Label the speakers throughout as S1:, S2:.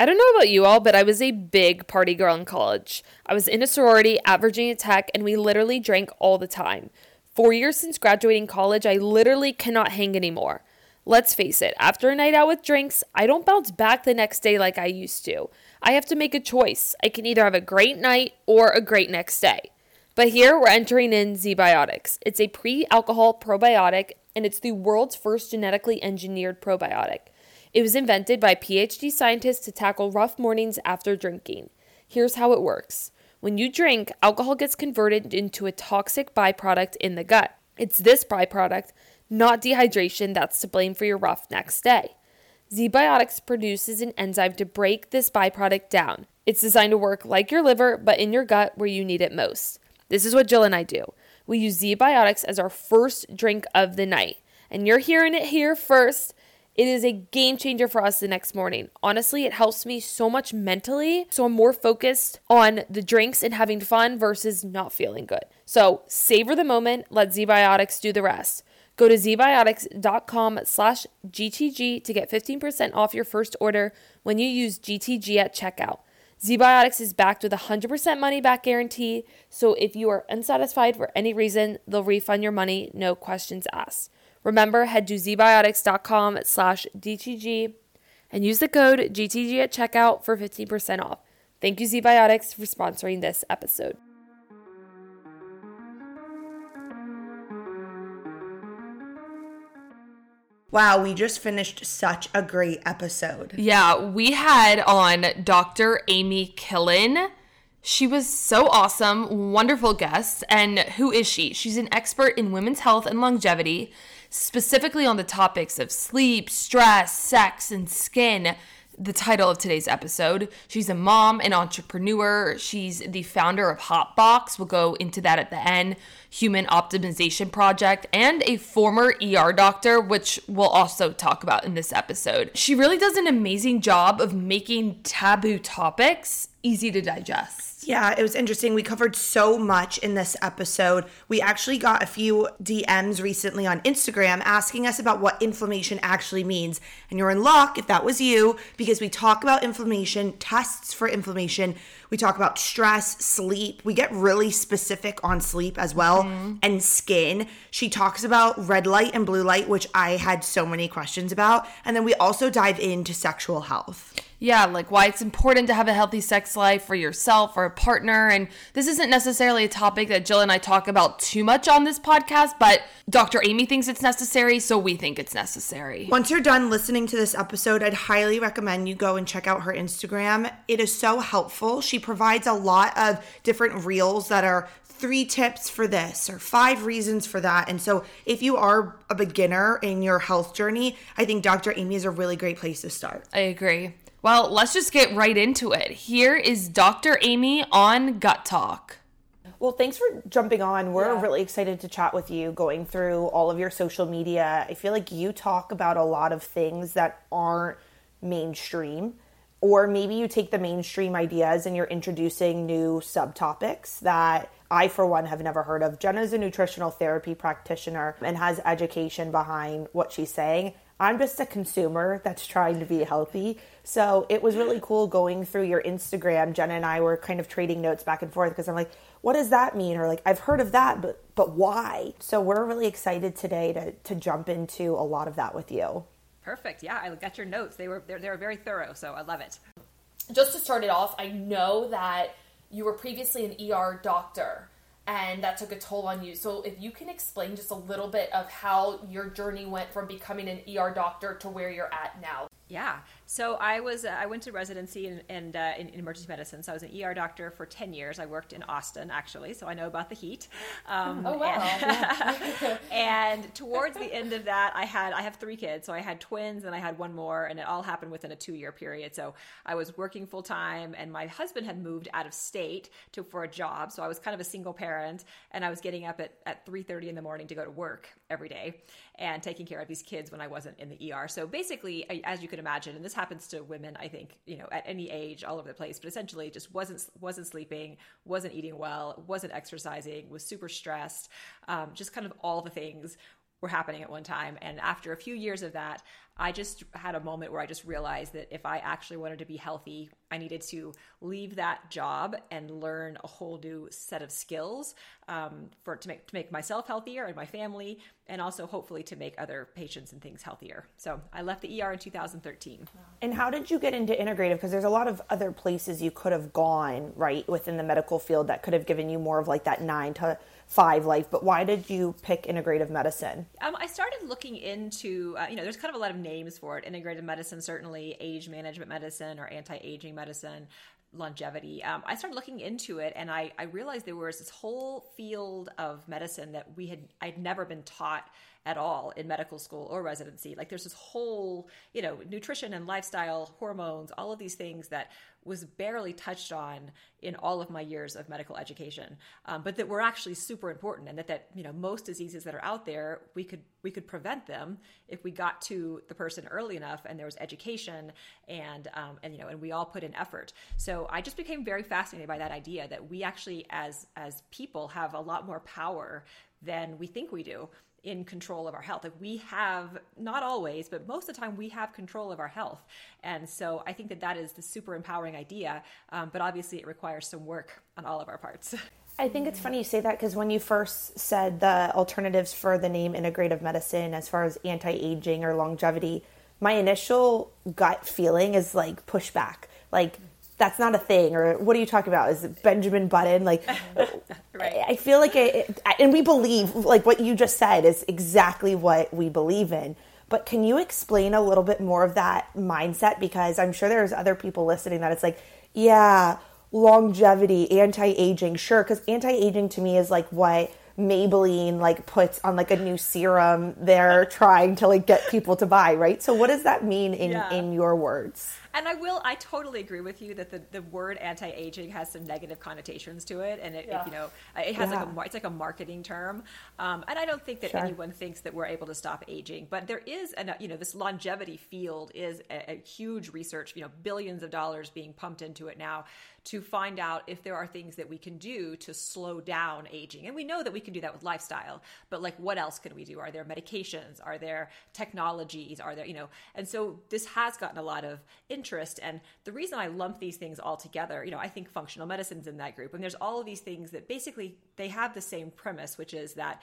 S1: I don't know about you all, but I was a big party girl in college. I was in a sorority at Virginia Tech, and we literally drank all the time. Four years since graduating college, I literally cannot hang anymore. Let's face it, after a night out with drinks, I don't bounce back the next day like I used to. I have to make a choice. I can either have a great night or a great next day. But here we're entering in ZBiotics. It's a pre alcohol probiotic, and it's the world's first genetically engineered probiotic. It was invented by PhD scientists to tackle rough mornings after drinking. Here's how it works when you drink, alcohol gets converted into a toxic byproduct in the gut. It's this byproduct, not dehydration, that's to blame for your rough next day. ZBiotics produces an enzyme to break this byproduct down. It's designed to work like your liver, but in your gut where you need it most. This is what Jill and I do. We use ZBiotics as our first drink of the night. And you're hearing it here first. It is a game changer for us the next morning. Honestly, it helps me so much mentally. So I'm more focused on the drinks and having fun versus not feeling good. So savor the moment, let ZBiotics do the rest. Go to zbiotics.com slash GTG to get 15% off your first order when you use GTG at checkout. ZBiotics is backed with a 100% money back guarantee, so if you are unsatisfied for any reason, they'll refund your money, no questions asked. Remember, head to zbiotics.com slash GTG and use the code GTG at checkout for 15% off. Thank you, ZBiotics, for sponsoring this episode.
S2: Wow, we just finished such a great episode.
S1: Yeah, we had on Dr. Amy Killen. She was so awesome, wonderful guest. And who is she? She's an expert in women's health and longevity specifically on the topics of sleep, stress, sex, and skin. The title of today's episode. She's a mom, an entrepreneur. She's the founder of HOP Box. We'll go into that at the end. Human Optimization Project, and a former ER doctor, which we'll also talk about in this episode. She really does an amazing job of making taboo topics easy to digest.
S2: Yeah, it was interesting. We covered so much in this episode. We actually got a few DMs recently on Instagram asking us about what inflammation actually means. And you're in luck if that was you, because we talk about inflammation, tests for inflammation. We talk about stress, sleep. We get really specific on sleep as well, mm-hmm. and skin. She talks about red light and blue light, which I had so many questions about. And then we also dive into sexual health
S1: yeah, like why it's important to have a healthy sex life for yourself or a partner. And this isn't necessarily a topic that Jill and I talk about too much on this podcast, but Dr. Amy thinks it's necessary, so we think it's necessary.
S2: Once you're done listening to this episode, I'd highly recommend you go and check out her Instagram. It is so helpful. She provides a lot of different reels that are three tips for this or five reasons for that. And so, if you are a beginner in your health journey, I think Dr. Amy is a really great place to start.
S1: I agree. Well, let's just get right into it. Here is Dr. Amy on Gut Talk.
S3: Well, thanks for jumping on. We're yeah. really excited to chat with you going through all of your social media. I feel like you talk about a lot of things that aren't mainstream, or maybe you take the mainstream ideas and you're introducing new subtopics that I, for one, have never heard of. Jenna's a nutritional therapy practitioner and has education behind what she's saying. I'm just a consumer that's trying to be healthy. So it was really cool going through your Instagram. Jenna and I were kind of trading notes back and forth because I'm like, what does that mean? Or like, I've heard of that, but but why? So we're really excited today to to jump into a lot of that with you.
S4: Perfect. Yeah, I got your notes. They were they were very thorough, so I love it.
S1: Just to start it off, I know that you were previously an ER doctor and that took a toll on you. So, if you can explain just a little bit of how your journey went from becoming an ER doctor to where you're at now.
S4: Yeah. So I was uh, I went to residency in, in, uh, in, in, emergency medicine. So I was an ER doctor for ten years. I worked in Austin actually, so I know about the heat.
S1: Um, oh wow!
S4: And, and, towards the end of that, I had I have three kids, so I had twins and I had one more, and it all happened within a two year period. So I was working full time, and my husband had moved out of state to for a job, so I was kind of a single parent, and I was getting up at at three thirty in the morning to go to work every day and taking care of these kids when I wasn't in the ER. So basically, as you can imagine, and this happens to women, I think, you know, at any age, all over the place, but essentially just wasn't wasn't sleeping, wasn't eating well, wasn't exercising, was super stressed, um, just kind of all the things were happening at one time. And after a few years of that, I just had a moment where I just realized that if I actually wanted to be healthy, I needed to leave that job and learn a whole new set of skills um, for to make to make myself healthier and my family, and also hopefully to make other patients and things healthier. So I left the ER in 2013.
S3: And how did you get into integrative? Because there's a lot of other places you could have gone, right, within the medical field that could have given you more of like that nine to five life, but why did you pick integrative medicine?
S4: Um, I started looking into, uh, you know, there's kind of a lot of names for it. Integrative medicine, certainly age management medicine or anti-aging medicine, longevity. Um, I started looking into it, and I, I realized there was this whole field of medicine that we had I'd never been taught at all in medical school or residency. Like there's this whole, you know, nutrition and lifestyle, hormones, all of these things that was barely touched on in all of my years of medical education, um, but that were actually super important, and that that you know most diseases that are out there we could we could prevent them if we got to the person early enough, and there was education and um, and you know and we all put in effort. So I just became very fascinated by that idea that we actually as as people have a lot more power than we think we do in control of our health. Like we have, not always, but most of the time, we have control of our health. And so I think that that is the super empowering idea. Um, but obviously, it requires some work on all of our parts.
S3: I think it's funny you say that because when you first said the alternatives for the name integrative medicine, as far as anti aging or longevity, my initial gut feeling is like pushback. Like, that's not a thing or what are you talking about is benjamin button like right. i feel like it, and we believe like what you just said is exactly what we believe in but can you explain a little bit more of that mindset because i'm sure there's other people listening that it's like yeah longevity anti-aging sure because anti-aging to me is like what Maybelline like puts on like a new serum they're trying to like get people to buy, right? So what does that mean in yeah. in your words?
S4: And I will, I totally agree with you that the, the word anti-aging has some negative connotations to it, and it, yeah. it you know it has yeah. like a it's like a marketing term, um, and I don't think that sure. anyone thinks that we're able to stop aging. But there is, an, you know, this longevity field is a, a huge research, you know, billions of dollars being pumped into it now to find out if there are things that we can do to slow down aging. And we know that we can do that with lifestyle, but like what else can we do? Are there medications? Are there technologies? Are there, you know, and so this has gotten a lot of interest. And the reason I lump these things all together, you know, I think functional medicine's in that group. And there's all of these things that basically they have the same premise, which is that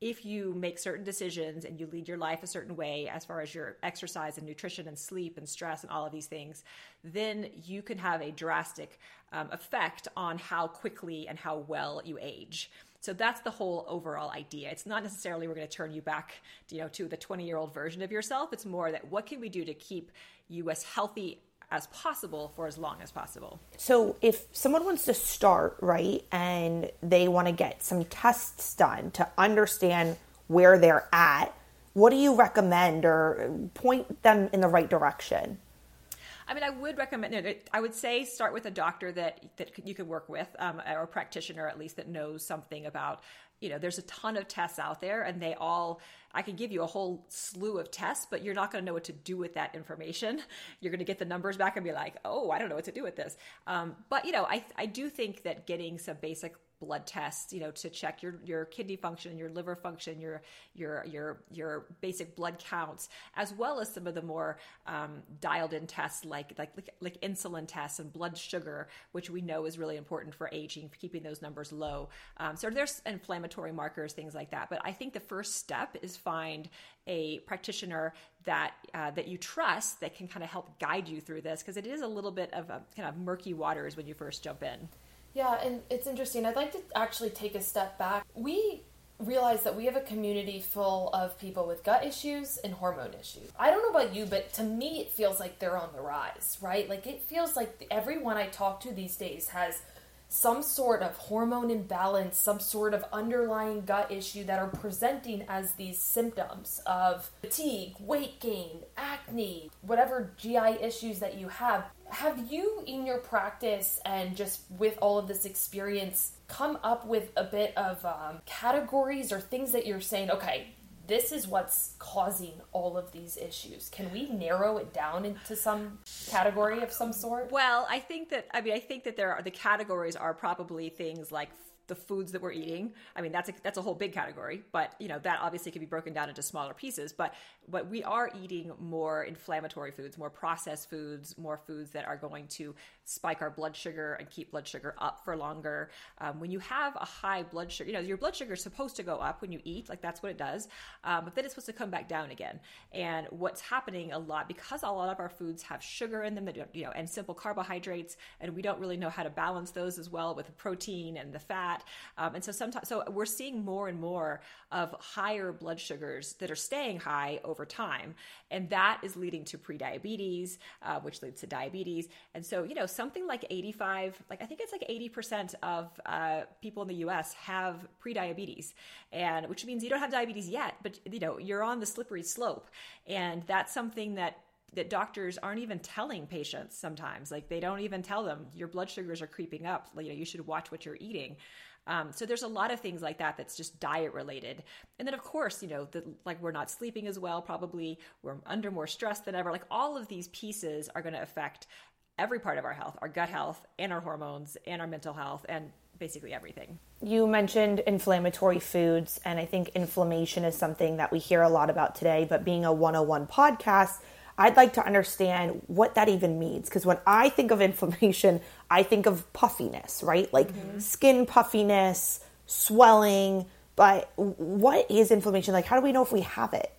S4: if you make certain decisions and you lead your life a certain way as far as your exercise and nutrition and sleep and stress and all of these things, then you can have a drastic um, effect on how quickly and how well you age. So that's the whole overall idea. It's not necessarily we're going to turn you back, you know, to the 20 year old version of yourself. It's more that what can we do to keep you as healthy as possible for as long as possible.
S3: So, if someone wants to start, right, and they want to get some tests done to understand where they're at, what do you recommend or point them in the right direction?
S4: I mean, I would recommend. I would say start with a doctor that that you can work with, um, or a practitioner at least that knows something about you know, there's a ton of tests out there and they all, I can give you a whole slew of tests, but you're not going to know what to do with that information. You're going to get the numbers back and be like, oh, I don't know what to do with this. Um, but, you know, I, I do think that getting some basic blood tests, you know, to check your, your kidney function, your liver function, your your your your basic blood counts, as well as some of the more um, dialed in tests like, like like insulin tests and blood sugar, which we know is really important for aging, for keeping those numbers low. Um, so there's inflammatory markers, things like that. But I think the first step is find a practitioner that uh, that you trust that can kind of help guide you through this because it is a little bit of a kind of murky waters when you first jump in.
S1: Yeah, and it's interesting. I'd like to actually take a step back. We realize that we have a community full of people with gut issues and hormone issues. I don't know about you, but to me, it feels like they're on the rise, right? Like it feels like everyone I talk to these days has some sort of hormone imbalance, some sort of underlying gut issue that are presenting as these symptoms of fatigue, weight gain, acne, whatever GI issues that you have. Have you, in your practice and just with all of this experience, come up with a bit of um, categories or things that you're saying, okay, this is what's causing all of these issues. Can we narrow it down into some category of some sort?
S4: Well, I think that I mean I think that there are the categories are probably things like the foods that we're eating. I mean, that's a, that's a whole big category, but you know that obviously can be broken down into smaller pieces. But but we are eating more inflammatory foods, more processed foods, more foods that are going to spike our blood sugar and keep blood sugar up for longer. Um, when you have a high blood sugar, you know your blood sugar is supposed to go up when you eat, like that's what it does, um, but then it's supposed to come back down again. And what's happening a lot because a lot of our foods have sugar in them, that you know, and simple carbohydrates, and we don't really know how to balance those as well with the protein and the fat. Um, and so sometimes, so we're seeing more and more of higher blood sugars that are staying high over time, and that is leading to prediabetes, uh, which leads to diabetes. And so, you know, something like 85, like I think it's like 80% of uh, people in the U.S. have prediabetes, and which means you don't have diabetes yet, but you know, you're on the slippery slope, and that's something that that doctors aren't even telling patients sometimes like they don't even tell them your blood sugars are creeping up you know you should watch what you're eating um, so there's a lot of things like that that's just diet related. And then of course, you know, the, like we're not sleeping as well, probably we're under more stress than ever. Like all of these pieces are going to affect every part of our health, our gut health and our hormones and our mental health and basically everything.
S3: You mentioned inflammatory foods, and I think inflammation is something that we hear a lot about today. But being a 101 podcast, I'd like to understand what that even means. Because when I think of inflammation, I think of puffiness, right? Like mm-hmm. skin puffiness, swelling. But what is inflammation? Like, how do we know if we have it?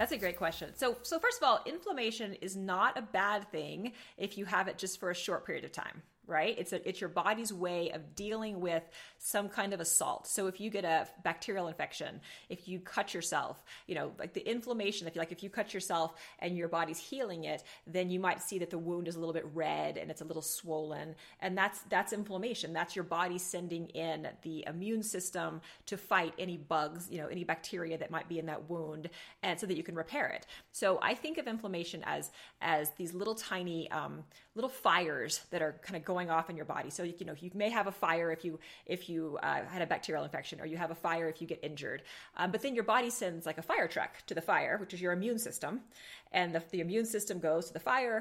S4: That's a great question. So, so first of all, inflammation is not a bad thing if you have it just for a short period of time right? It's a, it's your body's way of dealing with some kind of assault. So if you get a bacterial infection, if you cut yourself, you know, like the inflammation, if you like if you cut yourself and your body's healing it, then you might see that the wound is a little bit red and it's a little swollen, and that's that's inflammation. That's your body sending in the immune system to fight any bugs, you know, any bacteria that might be in that wound, and so that you can repair it. So I think of inflammation as as these little tiny um, little fires that are kind of going off in your body. So you know you may have a fire if you if you uh, had a bacterial infection, or you have a fire if you get injured. Um, but then your body sends like a fire truck to the fire, which is your immune system, and the, the immune system goes to the fire,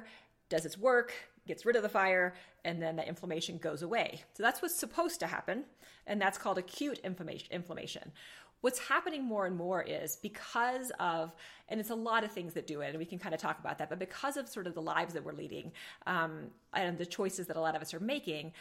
S4: does its work, gets rid of the fire, and then the inflammation goes away. So that's what's supposed to happen, and that's called acute inflammation. Inflammation what's happening more and more is because of and it's a lot of things that do it and we can kind of talk about that but because of sort of the lives that we're leading um, and the choices that a lot of us are making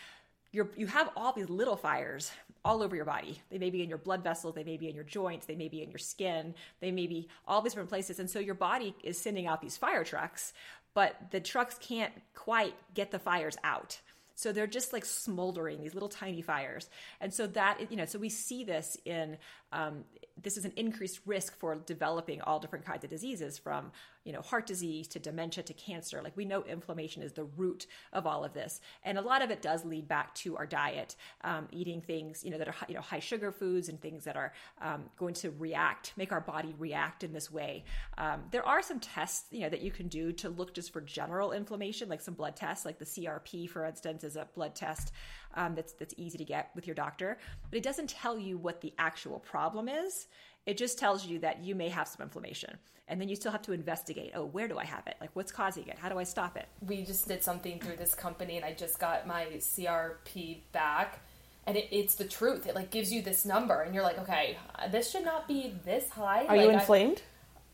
S4: you're, you have all these little fires all over your body. They may be in your blood vessels, they may be in your joints, they may be in your skin, they may be all these different places. And so your body is sending out these fire trucks, but the trucks can't quite get the fires out. So they're just like smoldering, these little tiny fires. And so that, you know, so we see this in um, this is an increased risk for developing all different kinds of diseases from you know heart disease to dementia to cancer. Like we know inflammation is the root of all of this. And a lot of it does lead back to our diet um, eating things you know that are you know high sugar foods and things that are um, going to react make our body react in this way. Um, there are some tests you know that you can do to look just for general inflammation like some blood tests like the crp for instance is a blood test um, that's that's easy to get with your doctor, but it doesn't tell you what the actual problem is. It just tells you that you may have some inflammation. And then you still have to investigate oh, where do I have it? Like, what's causing it? How do I stop it?
S1: We just did something through this company, and I just got my CRP back. And it, it's the truth. It like gives you this number, and you're like, okay, this should not be this high.
S3: Are
S1: like,
S3: you inflamed?
S1: I,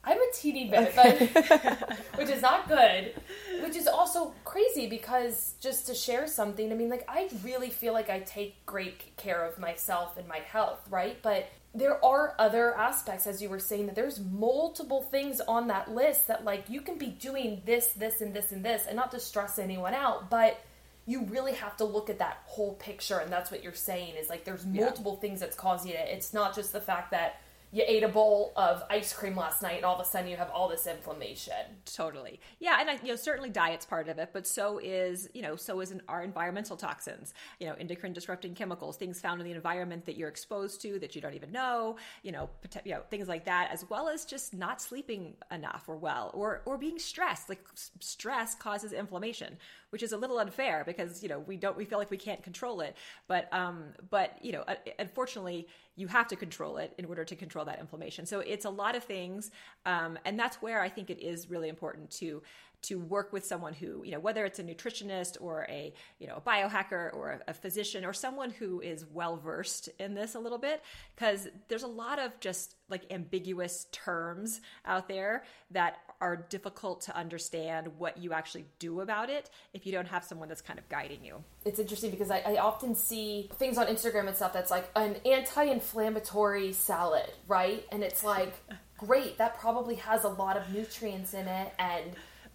S1: I'm a teeny bit, but, which is not good. Which is also crazy because just to share something, I mean, like, I really feel like I take great care of myself and my health, right? But there are other aspects, as you were saying, that there's multiple things on that list that, like, you can be doing this, this, and this, and this, and not to stress anyone out, but you really have to look at that whole picture and that's what you're saying is like there's multiple yeah. things that's causing it it's not just the fact that you ate a bowl of ice cream last night and all of a sudden you have all this inflammation.
S4: Totally. Yeah, and I, you know certainly diet's part of it, but so is, you know, so is an, our environmental toxins, you know, endocrine disrupting chemicals, things found in the environment that you're exposed to that you don't even know, you know, you know, things like that as well as just not sleeping enough or well or or being stressed. Like stress causes inflammation, which is a little unfair because, you know, we don't we feel like we can't control it, but um but, you know, unfortunately you have to control it in order to control that inflammation. So it's a lot of things, um, and that's where I think it is really important to to work with someone who you know whether it's a nutritionist or a you know a biohacker or a, a physician or someone who is well versed in this a little bit because there's a lot of just like ambiguous terms out there that are difficult to understand what you actually do about it if you don't have someone that's kind of guiding you.
S1: It's interesting because I, I often see things on Instagram and stuff that's like an anti inflammatory salad, right? And it's like, great, that probably has a lot of nutrients in it and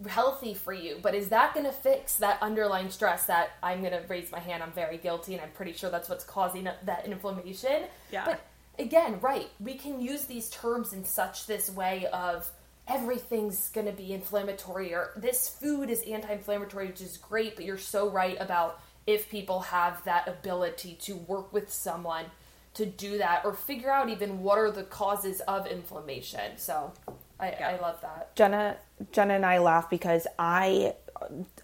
S1: healthy for you, but is that going to fix that underlying stress that I'm going to raise my hand? I'm very guilty, and I'm pretty sure that's what's causing that inflammation.
S4: Yeah.
S1: But again, right, we can use these terms in such this way of everything's going to be inflammatory or this food is anti-inflammatory which is great but you're so right about if people have that ability to work with someone to do that or figure out even what are the causes of inflammation so I, yeah. I love that.
S3: Jenna, Jenna and I laugh because I,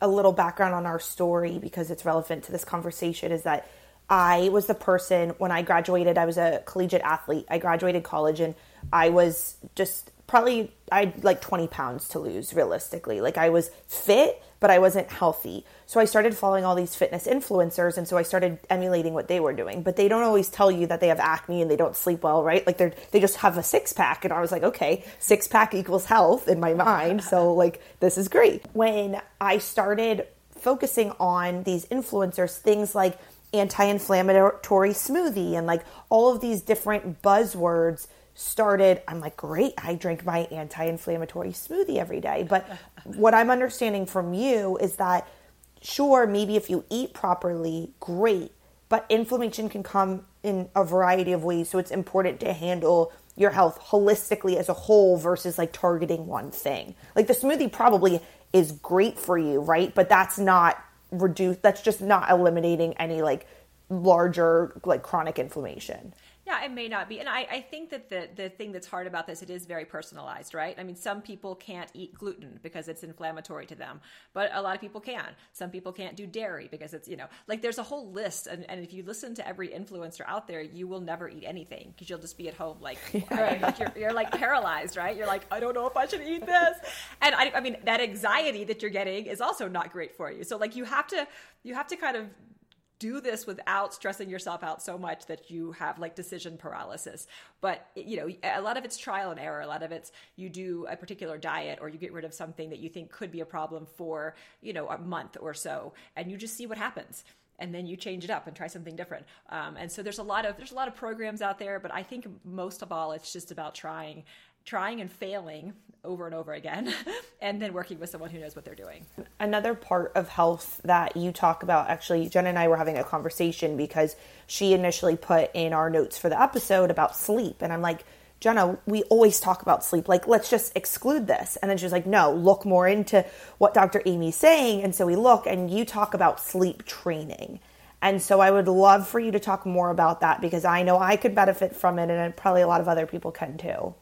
S3: a little background on our story because it's relevant to this conversation is that I was the person when I graduated. I was a collegiate athlete. I graduated college and I was just probably I like 20 pounds to lose realistically. Like I was fit, but I wasn't healthy. So I started following all these fitness influencers and so I started emulating what they were doing. But they don't always tell you that they have acne and they don't sleep well, right? Like they're they just have a six pack and I was like, okay, six pack equals health in my mind. So like this is great. When I started focusing on these influencers, things like anti-inflammatory smoothie and like all of these different buzzwords started i'm like great i drink my anti-inflammatory smoothie every day. But what i'm understanding from you is that sure maybe if you eat properly great but inflammation can come in a variety of ways. So it's important to handle your health holistically as a whole versus like targeting one thing. Like the smoothie probably is great for you right? But that's not reduce that's just not eliminating any like larger like chronic inflammation
S4: yeah, it may not be. And I, I think that the, the thing that's hard about this, it is very personalized, right? I mean, some people can't eat gluten because it's inflammatory to them, but a lot of people can. Some people can't do dairy because it's, you know, like there's a whole list. And, and if you listen to every influencer out there, you will never eat anything because you'll just be at home like, right. like you're, you're like paralyzed, right? You're like, I don't know if I should eat this. And I, I mean, that anxiety that you're getting is also not great for you. So like you have to, you have to kind of do this without stressing yourself out so much that you have like decision paralysis. But you know a lot of it's trial and error. A lot of it's you do a particular diet or you get rid of something that you think could be a problem for you know a month or so and you just see what happens and then you change it up and try something different. Um, and so there's a lot of there's a lot of programs out there but i think most of all it's just about trying trying and failing over and over again and then working with someone who knows what they're doing.
S3: Another part of health that you talk about actually Jen and I were having a conversation because she initially put in our notes for the episode about sleep and I'm like Jenna, we always talk about sleep. Like, let's just exclude this. And then she's like, no, look more into what Dr. Amy's saying. And so we look and you talk about sleep training. And so I would love for you to talk more about that because I know I could benefit from it and probably a lot of other people can too.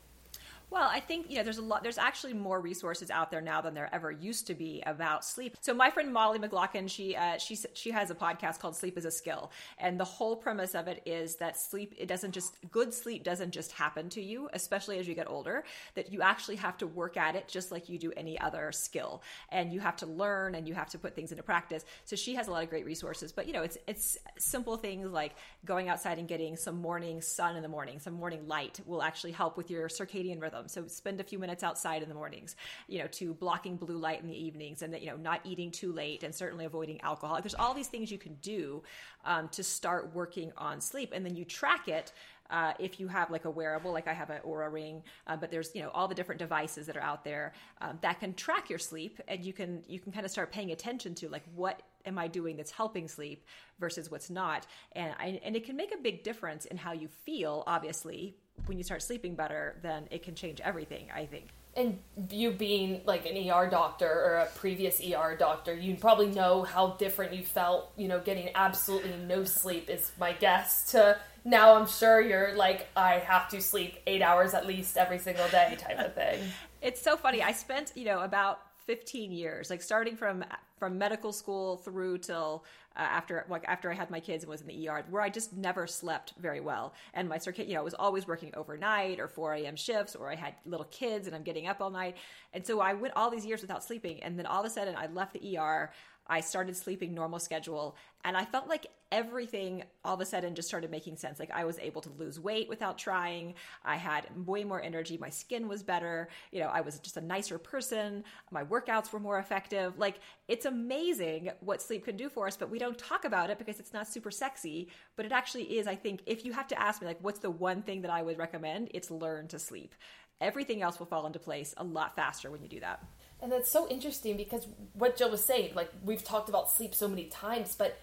S4: Well, I think you know there's a lot. There's actually more resources out there now than there ever used to be about sleep. So my friend Molly McLaughlin, she uh, she she has a podcast called Sleep is a Skill, and the whole premise of it is that sleep it doesn't just good sleep doesn't just happen to you, especially as you get older. That you actually have to work at it just like you do any other skill, and you have to learn and you have to put things into practice. So she has a lot of great resources, but you know it's it's simple things like going outside and getting some morning sun in the morning, some morning light will actually help with your circadian rhythm them. So spend a few minutes outside in the mornings, you know, to blocking blue light in the evenings and that, you know, not eating too late and certainly avoiding alcohol. There's all these things you can do um, to start working on sleep. And then you track it uh, if you have like a wearable, like I have an Oura ring, uh, but there's you know all the different devices that are out there um, that can track your sleep, and you can you can kind of start paying attention to like what am I doing that's helping sleep versus what's not, and I, and it can make a big difference in how you feel. Obviously, when you start sleeping better, then it can change everything. I think.
S1: And you being like an ER doctor or a previous ER doctor, you probably know how different you felt, you know, getting absolutely no sleep is my guess to now I'm sure you're like, I have to sleep eight hours at least every single day type of thing.
S4: it's so funny. I spent, you know, about 15 years, like starting from from medical school through till uh, after like after I had my kids and was in the ER, where I just never slept very well, and my circuit, you know, I was always working overnight or 4 a.m. shifts, or I had little kids and I'm getting up all night, and so I went all these years without sleeping, and then all of a sudden I left the ER. I started sleeping normal schedule and I felt like everything all of a sudden just started making sense. Like I was able to lose weight without trying. I had way more energy. My skin was better. You know, I was just a nicer person. My workouts were more effective. Like it's amazing what sleep can do for us, but we don't talk about it because it's not super sexy. But it actually is, I think, if you have to ask me, like, what's the one thing that I would recommend? It's learn to sleep. Everything else will fall into place a lot faster when you do that.
S1: And that's so interesting because what Jill was saying, like we've talked about sleep so many times, but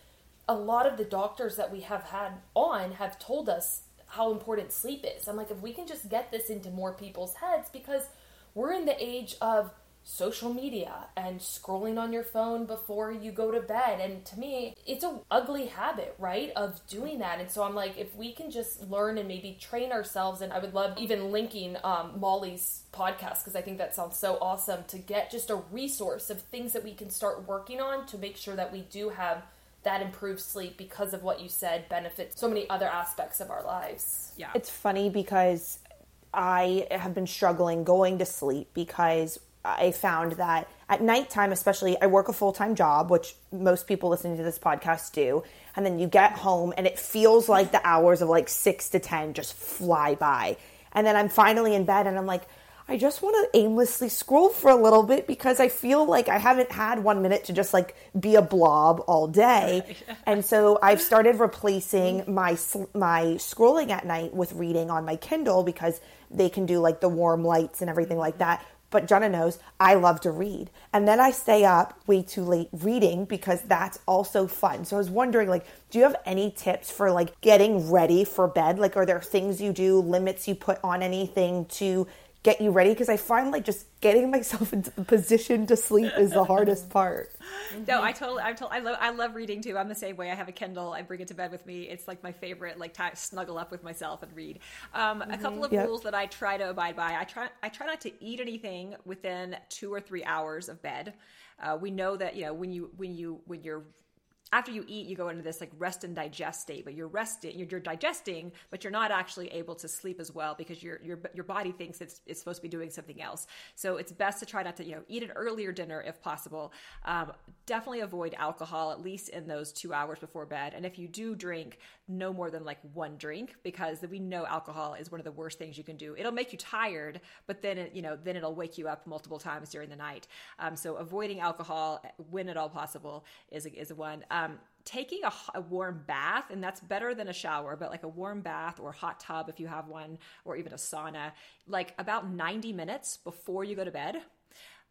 S1: a lot of the doctors that we have had on have told us how important sleep is. I'm like, if we can just get this into more people's heads, because we're in the age of social media and scrolling on your phone before you go to bed. And to me it's a ugly habit right of doing that. And so i'm like if we can just learn and maybe train ourselves and i would love even linking um, molly's podcast because i think that sounds so awesome to get just a resource of things that we can start working on to make sure that we do have that improved sleep because of what you said benefits so many other aspects of our lives.
S3: Yeah. It's funny because I have been struggling going to sleep because I found that at nighttime, especially, I work a full time job, which most people listening to this podcast do. And then you get home and it feels like the hours of like six to 10 just fly by. And then I'm finally in bed and I'm like, I just want to aimlessly scroll for a little bit because I feel like I haven't had one minute to just like be a blob all day. and so I've started replacing my my scrolling at night with reading on my Kindle because they can do like the warm lights and everything like that but Jenna knows I love to read. And then I stay up way too late reading because that's also fun. So I was wondering like do you have any tips for like getting ready for bed? Like are there things you do, limits you put on anything to get you ready because I find like just getting myself into the position to sleep is the hardest part.
S4: No, I totally, I'm told, I love, I love reading too. I'm the same way. I have a Kindle. I bring it to bed with me. It's like my favorite, like time snuggle up with myself and read. Um, mm-hmm. A couple of yep. rules that I try to abide by. I try, I try not to eat anything within two or three hours of bed. Uh, we know that you know when you when you when you're after you eat, you go into this like rest and digest state, but you're resting, you're, you're, digesting, but you're not actually able to sleep as well because your your your body thinks it's it's supposed to be doing something else. So it's best to try not to you know eat an earlier dinner if possible. Um, definitely avoid alcohol at least in those two hours before bed, and if you do drink, no more than like one drink because we know alcohol is one of the worst things you can do. It'll make you tired, but then it, you know then it'll wake you up multiple times during the night. Um, so avoiding alcohol when at all possible is is one. Um, taking a, a, warm bath, and that's better than a shower, but like a warm bath or hot tub if you have one, or even a sauna, like about 90 minutes before you go to bed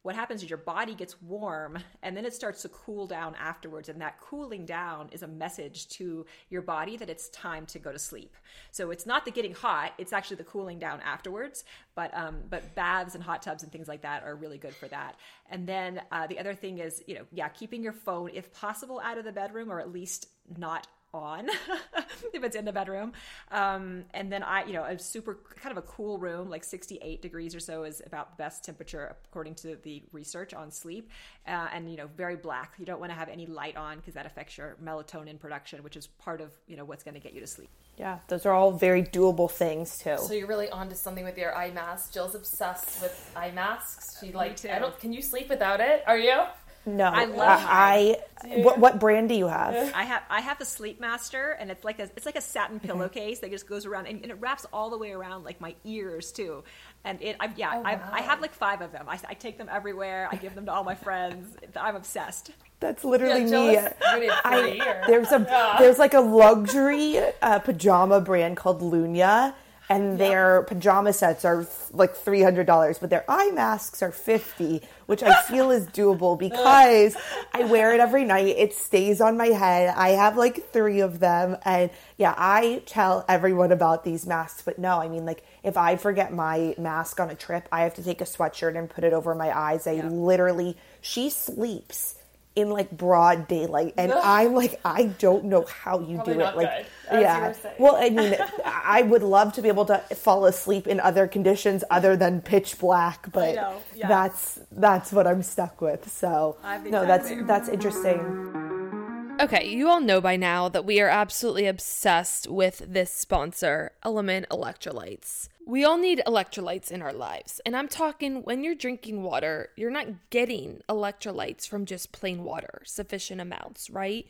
S4: what happens is your body gets warm and then it starts to cool down afterwards. And that cooling down is a message to your body that it's time to go to sleep. So it's not the getting hot, it's actually the cooling down afterwards. But, um, but baths and hot tubs and things like that are really good for that. And then uh, the other thing is, you know, yeah, keeping your phone, if possible, out of the bedroom or at least not on if it's in the bedroom. Um, and then I, you know, a super kind of a cool room, like 68 degrees or so is about the best temperature according to the research on sleep. Uh, and, you know, very black. You don't want to have any light on because that affects your melatonin production, which is part of, you know, what's going to get you to sleep.
S3: Yeah, those are all very doable things too.
S1: So you're really onto something with your eye mask. Jill's obsessed with eye masks. She like, I don't, can you sleep without it? Are you?
S3: No, I love. I, I what, what brand do you have?
S4: I have I have the Sleep Master, and it's like a it's like a satin pillowcase that just goes around, and, and, it wraps all the way around like my ears too. And it, I, yeah, oh, wow. I, I have like five of them. I, I take them everywhere. I give them to all my friends. I'm obsessed.
S3: That's literally yeah, me. I, there's a yeah. there's like a luxury uh, pajama brand called Lunya and their pajama sets are like $300 but their eye masks are 50 which i feel is doable because i wear it every night. It stays on my head. I have like three of them. And yeah i tell everyone about these masks but no i mean like if i forget my mask on a trip i have to take a sweatshirt and put it over my eyes. I yeah. literally she sleeps in like broad daylight and i'm like i don't know how you Probably do it like yeah. well i mean i would love to be able to fall asleep in other conditions other than pitch black but yeah. that's that's what i'm stuck with so no that's that's interesting.
S1: Okay, you all know by now that we are absolutely obsessed with this sponsor, LMNT Electrolytes. We all need electrolytes in our lives, and I'm talking when you're drinking water, you're not getting electrolytes from just plain water, sufficient amounts, right?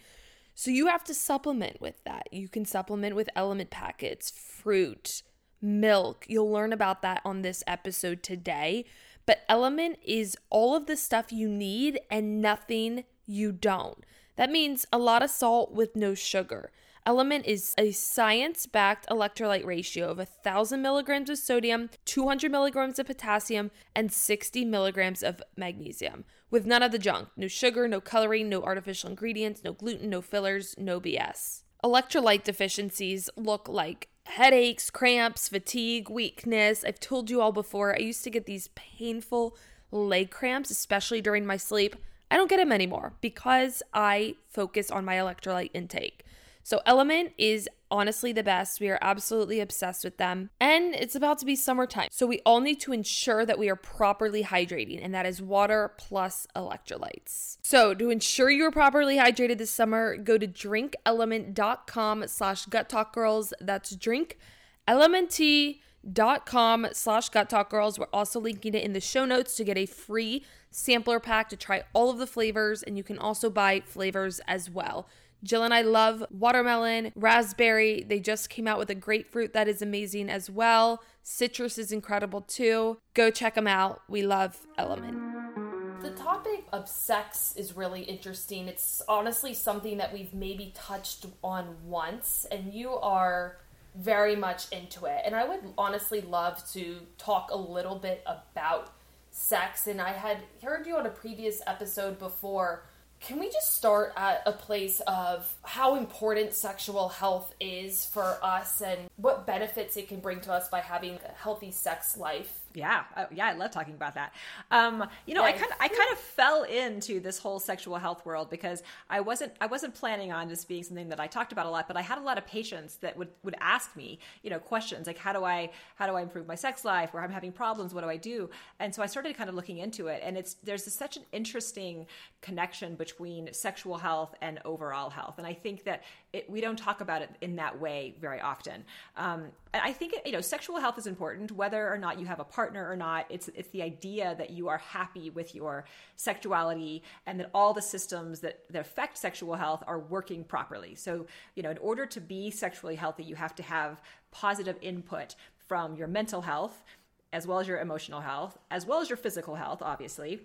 S1: So you have to supplement with that. You can supplement with LMNT packets, fruit, milk. You'll learn about that on this episode today. But LMNT is all of the stuff you need and nothing you don't. That means a lot of salt with no sugar. LMNT is a science backed electrolyte ratio of 1,000 milligrams of sodium, 200 milligrams of potassium, and 60 milligrams of magnesium, with none of the junk no sugar, no coloring, no artificial ingredients, no gluten, no fillers, no BS. Electrolyte deficiencies look like headaches, cramps, fatigue, weakness. I've told you all before, I used to get these painful leg cramps, especially during my sleep. I don't get them anymore because I focus on my electrolyte intake. So, LMNT is honestly the best. We are absolutely obsessed with them. And it's about to be summertime. So, we all need to ensure that we are properly hydrating, and that is water plus electrolytes. So, to ensure you are properly hydrated this summer, go to drinklmnt.com slash gut talk girls. That's drink com slash gut talk girls. We're also linking it in the show notes to get a free sampler pack to try all of the flavors, and you can also buy flavors as well. Jill and I love watermelon, raspberry. They just came out with a grapefruit that is amazing as well. Citrus is incredible too. Go check them out. We love LMNT. The topic of sex is really interesting. It's honestly something that we've maybe touched on once, and you are very much into it. And I would honestly love to talk a little bit about sex. And I had heard you on a previous episode before. Can we just start at a place of how important sexual health is for us and what benefits it can bring to us by having a healthy sex life?
S4: Yeah, yeah, I love talking about that. Um, you know, yeah. I kind of, I kind of fell into this whole sexual health world because I wasn't, I wasn't planning on this being something that I talked about a lot, but I had a lot of patients that would would ask me, you know, questions like, how do I, how do I improve my sex life, or I'm having problems, what do I do? And so I started kind of looking into it, and it's there's a, such an interesting connection between sexual health and overall health, and I think that it, we don't talk about it in that way very often. Um, I think you know sexual health is important, whether or not you have a partner or not. It's it's the idea that you are happy with your sexuality and that all the systems that, that affect sexual health are working properly. So you know, in order to be sexually healthy, you have to have positive input from your mental health, as well as your emotional health, as well as your physical health, obviously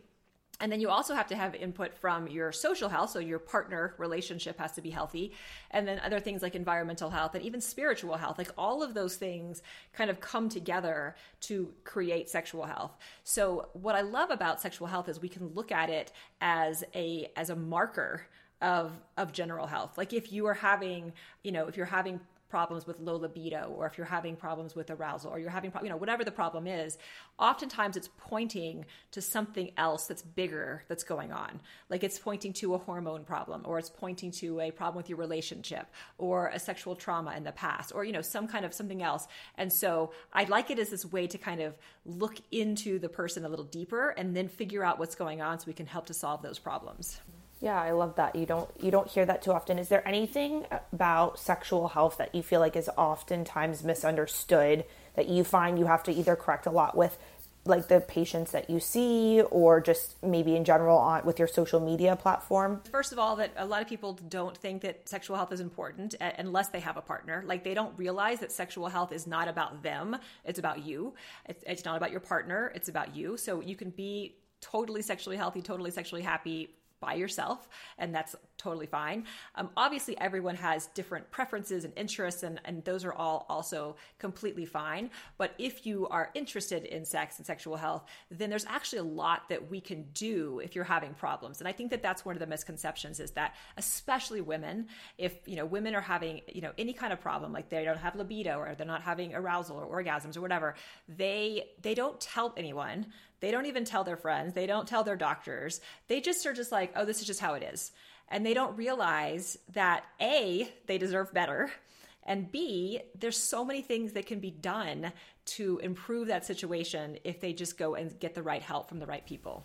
S4: and then you also have to have input from your social health. So your partner relationship has to be healthy. And then other things like environmental health and even spiritual health. Like all of those things kind of come together to create sexual health. So what I love about sexual health is we can look at it as a, as a marker of of general health like if you are having you know if you're having problems with low libido or if you're having problems with arousal or you're having you know whatever the problem is oftentimes it's pointing to something else that's bigger that's going on. Like it's pointing to a hormone problem or it's pointing to a problem with your relationship or a sexual trauma in the past or you know some kind of something else. And so i like it as this way to kind of look into the person a little deeper and then figure out what's going on so we can help to solve those problems
S3: yeah, I love that. You don't you don't hear that too often. Is there anything about sexual health that you feel like is oftentimes misunderstood that you find you have to either correct a lot with like the patients that you see or just maybe in general on with your social media platform?
S4: First of all that a lot of people don't think that sexual health is important uh, unless they have a partner. Like they don't realize that sexual health is not about them. It's about you. It's, it's not about your partner. It's about you. So you can be totally sexually healthy totally sexually happy by yourself, and that's totally fine. Um, obviously, everyone has different preferences and interests, and, and those are all also completely fine. But if you are interested in sex and sexual health, then there's actually a lot that we can do if you're having problems. And I think that that's one of the misconceptions is that, especially women, if you know women are having you know any kind of problem, like they don't have libido or they're not having arousal or orgasms or whatever, they they don't tell anyone they don't even tell their friends. They don't tell their doctors. They just are just like, oh, this is just how it is. And they don't realize that A, they deserve better. And B, there's so many things that can be done to improve that situation if they just go and get the right help from the right people.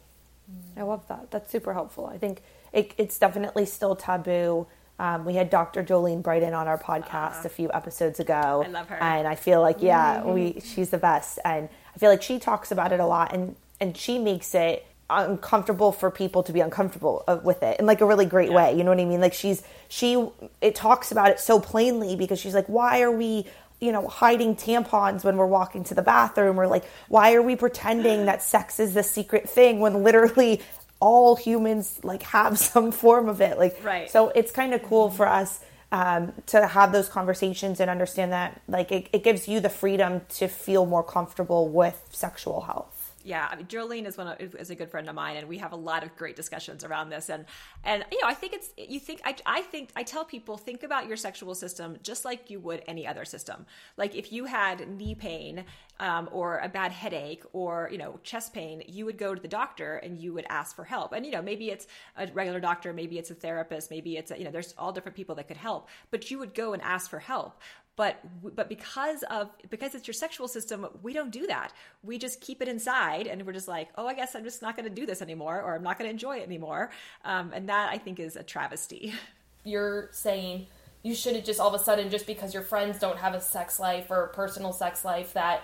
S3: I love that. That's super helpful. I think it, it's definitely still taboo. Um, we had Dr. Jolene Brighten on our podcast uh, a few episodes ago.
S4: I love her.
S3: And I feel like, yeah, mm-hmm. we she's the best. And I feel like she talks about it a lot. And and she makes it uncomfortable for people to be uncomfortable uh, with it in like a really great yeah. way you know what i mean? Like she's she it talks about it so plainly because she's like why are we you know hiding tampons when we're walking to the bathroom? Or like why are we pretending that sex is the secret thing when literally all humans like have some form of it? Like
S4: right.
S3: so it's kind of cool for us um, to have those conversations and understand that like it, it gives you the freedom to feel more comfortable with sexual health
S4: yeah, I mean, Jolene is one of, is a good friend of mine, and we have a lot of great discussions around this. And and you know, I think it's you think I I think I tell people think about your sexual system just like you would any other system. Like if you had knee pain um, or a bad headache or you know chest pain, you would go to the doctor and you would ask for help. And you know maybe it's a regular doctor, maybe it's a therapist, maybe it's a, you know there's all different people that could help, but you would go and ask for help but but because of because it's your sexual system we don't do that. We just keep it inside and we're just like oh i guess i'm just not going to do this anymore or i'm not going to enjoy it anymore. Um, and that i think is a travesty.
S1: You're saying you shouldn't just all of a sudden just because your friends don't have a sex life or personal sex life that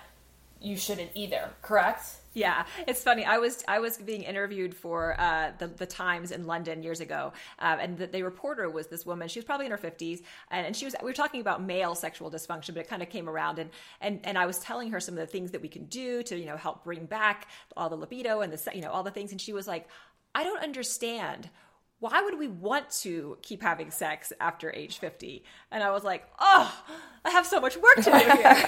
S1: you shouldn't either correct
S4: yeah, it's funny. I was I was being interviewed for uh, the the Times in London years ago, uh, and the, the, reporter was this woman. She was probably in her fifties, and, and, she was. We were talking about male sexual dysfunction, but it kind of came around, and and and I was telling her some of the things that we can do to you know help bring back all the libido and the you know all the things, and she was like, I don't understand why would we want to keep having sex after age 50? And I was like, oh, I have so much work to do
S1: here.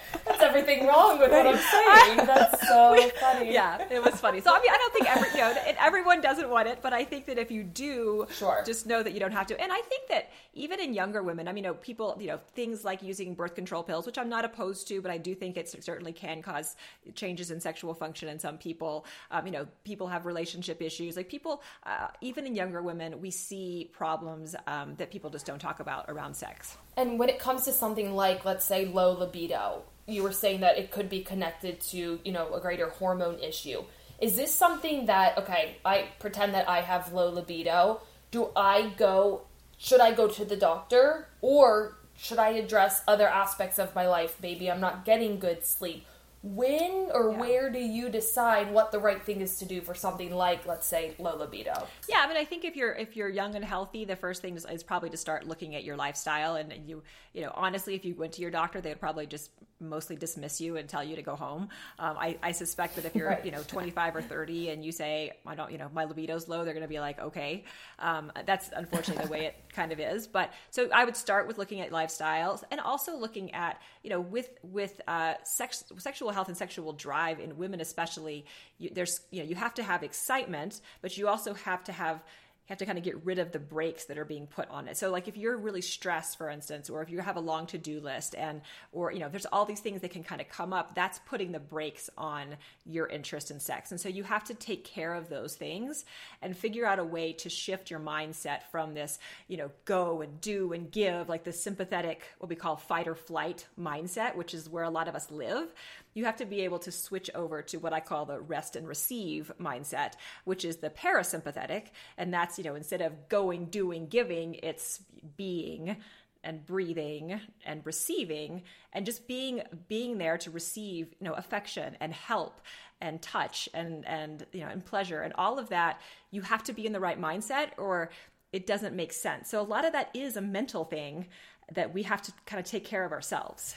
S1: Everything wrong with what I'm saying. That's so funny.
S4: Yeah, it was funny. So I mean, I don't think every you know everyone doesn't want it, but I think that if you do,
S1: sure.
S4: just know that you don't have to. And I think that even in younger women, I mean, you know, people, you know, things like using birth control pills, which I'm not opposed to, but I do think it certainly can cause changes in sexual function in some people. Um, you know, people have relationship issues. Like people, uh, even in younger women, we see problems um, that people just don't talk about around sex.
S1: And when it comes to something like, let's say, low libido, you were saying that it could be connected to, you know, a greater hormone issue. Is this something that, okay, I pretend that I have low libido. Do I go, should I go to the doctor or should I address other aspects of my life? Maybe I'm not getting good sleep when or yeah. where do you decide what the right thing is to do for something like let's say low libido
S4: yeah i mean i think if you're if you're young and healthy the first thing is, is, probably to start looking at your lifestyle and you you know honestly if you went to your doctor they would probably just mostly dismiss you and tell you to go home. Um, I, I, suspect that if you're right. you know 25 or 30 and you say i don't you know my libido's low they're going to be like okay. Um, that's unfortunately the way it kind of is. But so i would start with looking at lifestyles and also looking at you know with with uh, sex, sexual health and sexual drive in women especially you, there's you know you have to have excitement but you also have to have have to kind of get rid of the brakes that are being put on it. So like if you're really stressed, for instance, or if you have a long to-do list and or you know, there's all these things that can kind of come up, that's putting the brakes on your interest in sex. And so you have to take care of those things and figure out a way to shift your mindset from this, you know, go and do and give, like the sympathetic, what we call fight or flight mindset, which is where a lot of us live, you have to be able to switch over to what I call the rest and receive mindset, which is the parasympathetic. And that's, you know, instead of going, doing, giving, it's being and breathing and receiving and just being being there to receive you know affection and help and touch and and you know and pleasure. And all of that you have to be in the right mindset or it doesn't make sense. So a lot of that is a mental thing that we have to kind of take care of ourselves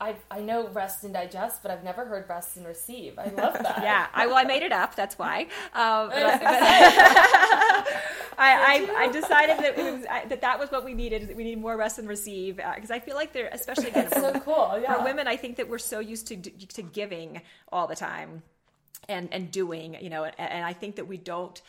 S1: I, I know rest and digest, but I've never heard rest and receive. I love that.
S4: yeah, I well I made it up. That's why. Um, but, but I, I, I, decided that was, I, that that was what we needed. We need more rest and receive because uh, I feel like they're especially again
S1: for, so cool. Yeah.
S4: for women. I think that we're so used to to giving all the time and and doing. You know, and, and I think that we don't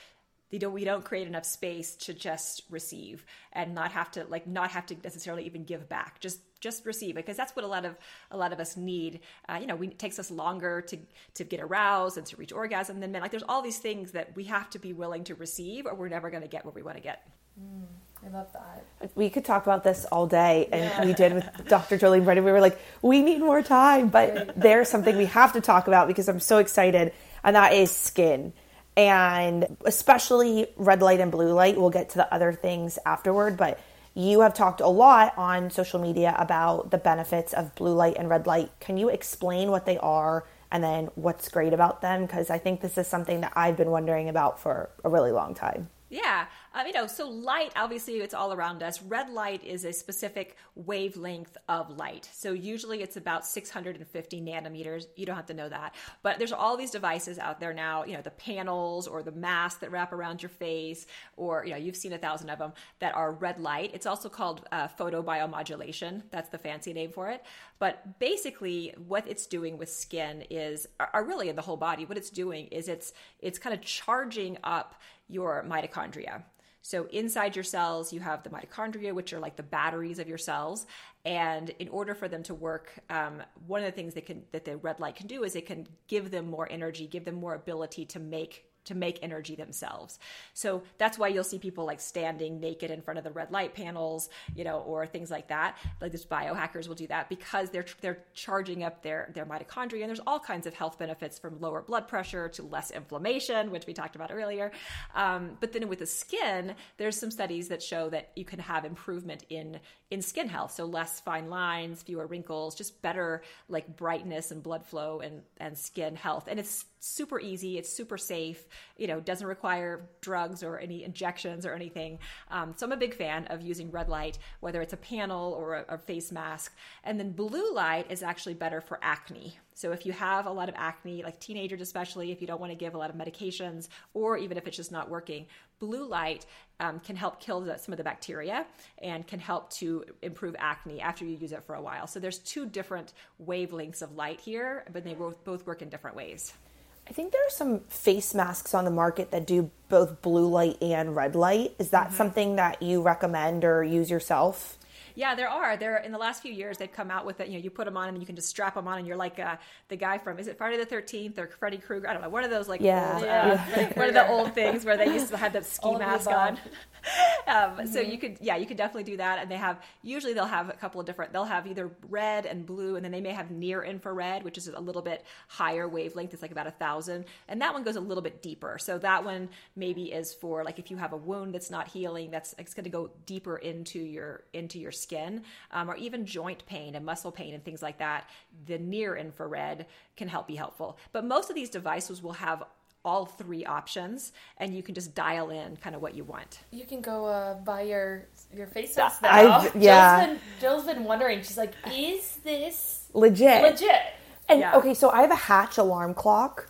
S4: they don't we don't create enough space to just receive and not have to like not have to necessarily even give back just just receive it because that's what a lot of a lot of us need uh, you know we, it takes us longer to to get aroused and to reach orgasm than men like there's all these things that we have to be willing to receive or we're never going to get what we want to get
S1: mm, I love that.
S3: We could talk about this all day, and yeah. we did with Dr. Jolene Brighten. We were like, we need more time, but there's something we have to talk about because I'm so excited, and that is skin and especially red light and blue light. We'll get to the other things afterward, but you have talked a lot on social media about the benefits of blue light and red light. Can you explain what they are and then what's great about them? Because I think this is something that I've been wondering about for a really long time.
S4: Yeah. Um, you know, so light, obviously, it's all around us. Red light is a specific wavelength of light. So usually it's about 650 nanometers. You don't have to know that. But there's all these devices out there now, you know, the panels or the masks that wrap around your face, or, you know, you've seen a thousand of them that are red light. It's also called uh, photobiomodulation. That's the fancy name for it. But basically, what it's doing with skin is, are really in the whole body, what it's doing is it's, it's kind of charging up your mitochondria. So inside your cells, you have the mitochondria, which are like the batteries of your cells. And in order for them to work, um, one of the things can that the red light can do is it can give them more energy, give them more ability to make to make energy themselves. So that's why you'll see people like standing naked in front of the red light panels, you know, or things like that. Like this biohackers will do that because they're they're charging up their their mitochondria. And there's all kinds of health benefits from lower blood pressure to less inflammation, which we talked about earlier. Um, but then with the skin, there's some studies that show that you can have improvement in in skin health. So less fine lines, fewer wrinkles, just better like brightness and blood flow and and skin health. And it's super easy. It's super safe. You know, doesn't require drugs or any injections or anything. Um, so I'm a big fan of using red light, whether it's a panel or a, a face mask. And then blue light is actually better for acne. So if you have a lot of acne, like teenagers especially, if you don't want to give a lot of medications, or even if it's just not working, blue light um, can help kill the, some of the bacteria and can help to improve acne after you use it for a while. So there's two different wavelengths of light here, but they both, both work in different ways.
S3: I think there are some face masks on the market that do both blue light and red light. Is that mm-hmm. something that you recommend or use yourself?
S4: Yeah, there are. There in the last few years they've come out with it. You know, you put them on and you can just strap them on, and you're like uh, the guy from is it Friday the Thirteenth or Freddy Krueger? I don't know. One of those like
S3: yeah,
S4: old,
S3: yeah.
S4: Uh, one of the old things where they used to have the ski mask on. um, mm-hmm. So you could, yeah, you could definitely do that. And they have usually they'll have a couple of different. They'll have either red and blue, and then they may have near infrared, which is a little bit higher wavelength. It's like about a thousand, and that one goes a little bit deeper. So that one maybe is for like if you have a wound that's not healing, that's it's going to go deeper into your into your skin, um, or even joint pain and muscle pain and things like that. The near infrared can help be helpful. But most of these devices will have all three options and you can just dial in kind of what you want.
S1: You can go uh, buy your your face mask now. I've,
S3: yeah.
S1: Jill's been, Jill's been wondering. She's like, is this
S3: legit?
S1: Legit.
S3: And yeah. okay, so I have a Hatch alarm clock.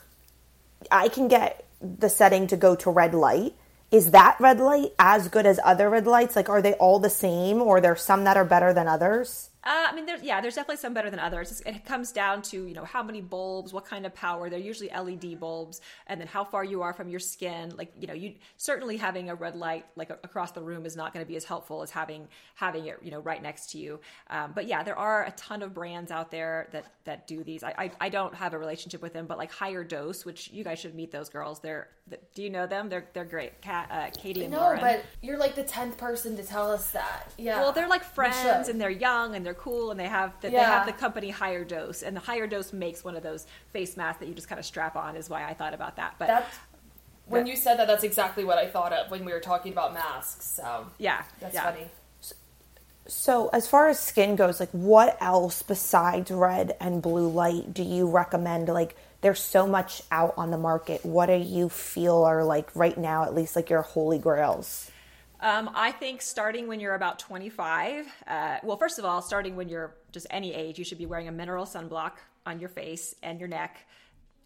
S3: I can get the setting to go to red light. Is that red light as good as other red lights? Like, are they all the same, or are there some that are better than others?
S4: Uh, I mean, there's yeah, there's definitely some better than others. It comes down to you know how many bulbs, what kind of power. They're usually LED bulbs, and then how far you are from your skin. Like you know, you certainly having a red light like across the room is not going to be as helpful as having having it you know right next to you. Um, but yeah, there are a ton of brands out there that that do these. I, I, I don't have a relationship with them, but like Higher Dose, which you guys should meet those girls. They're do you know them? They're they're great. Kat, uh, Katie and
S1: no,
S4: Lauren.
S1: but you're like the tenth person to tell us that. Yeah.
S4: Well, they're like friends, and they're young, and they're cool, and they have the, yeah. they have the company Higher Dose, and the Higher Dose makes one of those face masks that you just kind of strap on. Is why I thought about that. But
S1: that's when you said that, that's exactly what I thought of when we were talking about masks. So
S4: yeah,
S1: that's
S4: yeah.
S1: funny.
S3: So, as far as skin goes, like what else besides red and blue light do you recommend? Like, there's so much out on the market. What do you feel are like right now, at least like your holy grails?
S4: Um, I think starting when you're about 25, uh, well, first of all, starting when you're just any age, you should be wearing a mineral sunblock on your face and your neck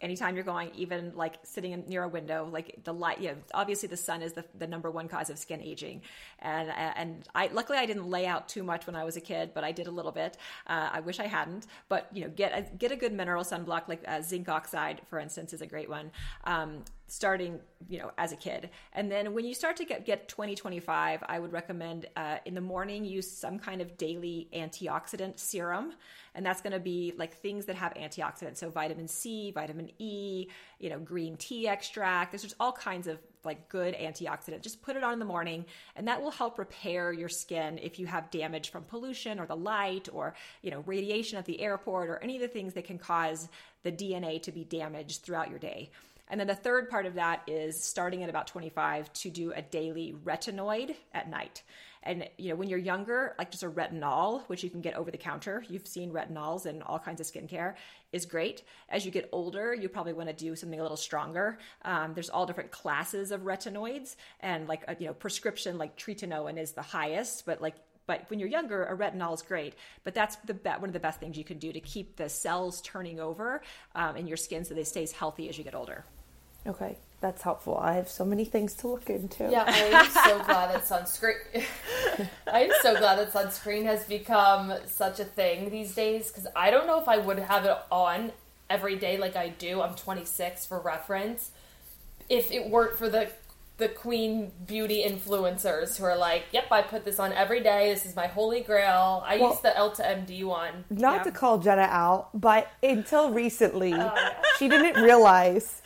S4: anytime you're going, even like sitting near a window, like the light, you know, obviously the sun is the, the number one cause of skin aging. And, and I, luckily I didn't lay out too much when I was a kid, but I did a little bit. Uh, I wish I hadn't, but you know, get a, get a good mineral sunblock, like uh, zinc oxide, for instance, is a great one. Um, starting you know as a kid. And then when you start to get get 2025 i would recommend uh, in the morning use some kind of daily antioxidant serum. And that's going to be like things that have antioxidants. So vitamin c vitamin e you know green tea extract. There's just all kinds of like good antioxidant. Just put it on in the morning and that will help repair your skin if you have damage from pollution or the light or you know radiation at the airport or any of the things that can cause the dna to be damaged throughout your day and then the third part of that is starting at about 25 to do a daily retinoid at night. And you know, when you're younger, like just a retinol, which you can get over the counter, you've seen retinols in all kinds of skincare, is great. As you get older, you probably want to do something a little stronger. Um, there's all different classes of retinoids, and like a, uh, you know, prescription like tretinoin is the highest, but like but when you're younger, a retinol is great. But that's the be- one of the best things you can do to keep the cells turning over um, in your skin so they stay as healthy as you get older.
S3: Okay, that's helpful. I have so many things to look into.
S1: Yeah, I am so glad that sunscreen. I am so glad that sunscreen has become such a thing these days because I don't know if I would have it on every day like I do. I'm 26 for reference. If it weren't for the the queen beauty influencers who are like, "Yep, I put this on every day. This is my holy grail." I well, use the Elta MD one.
S3: Not yeah. to call Jenna out, but until recently, oh, yeah. she didn't realize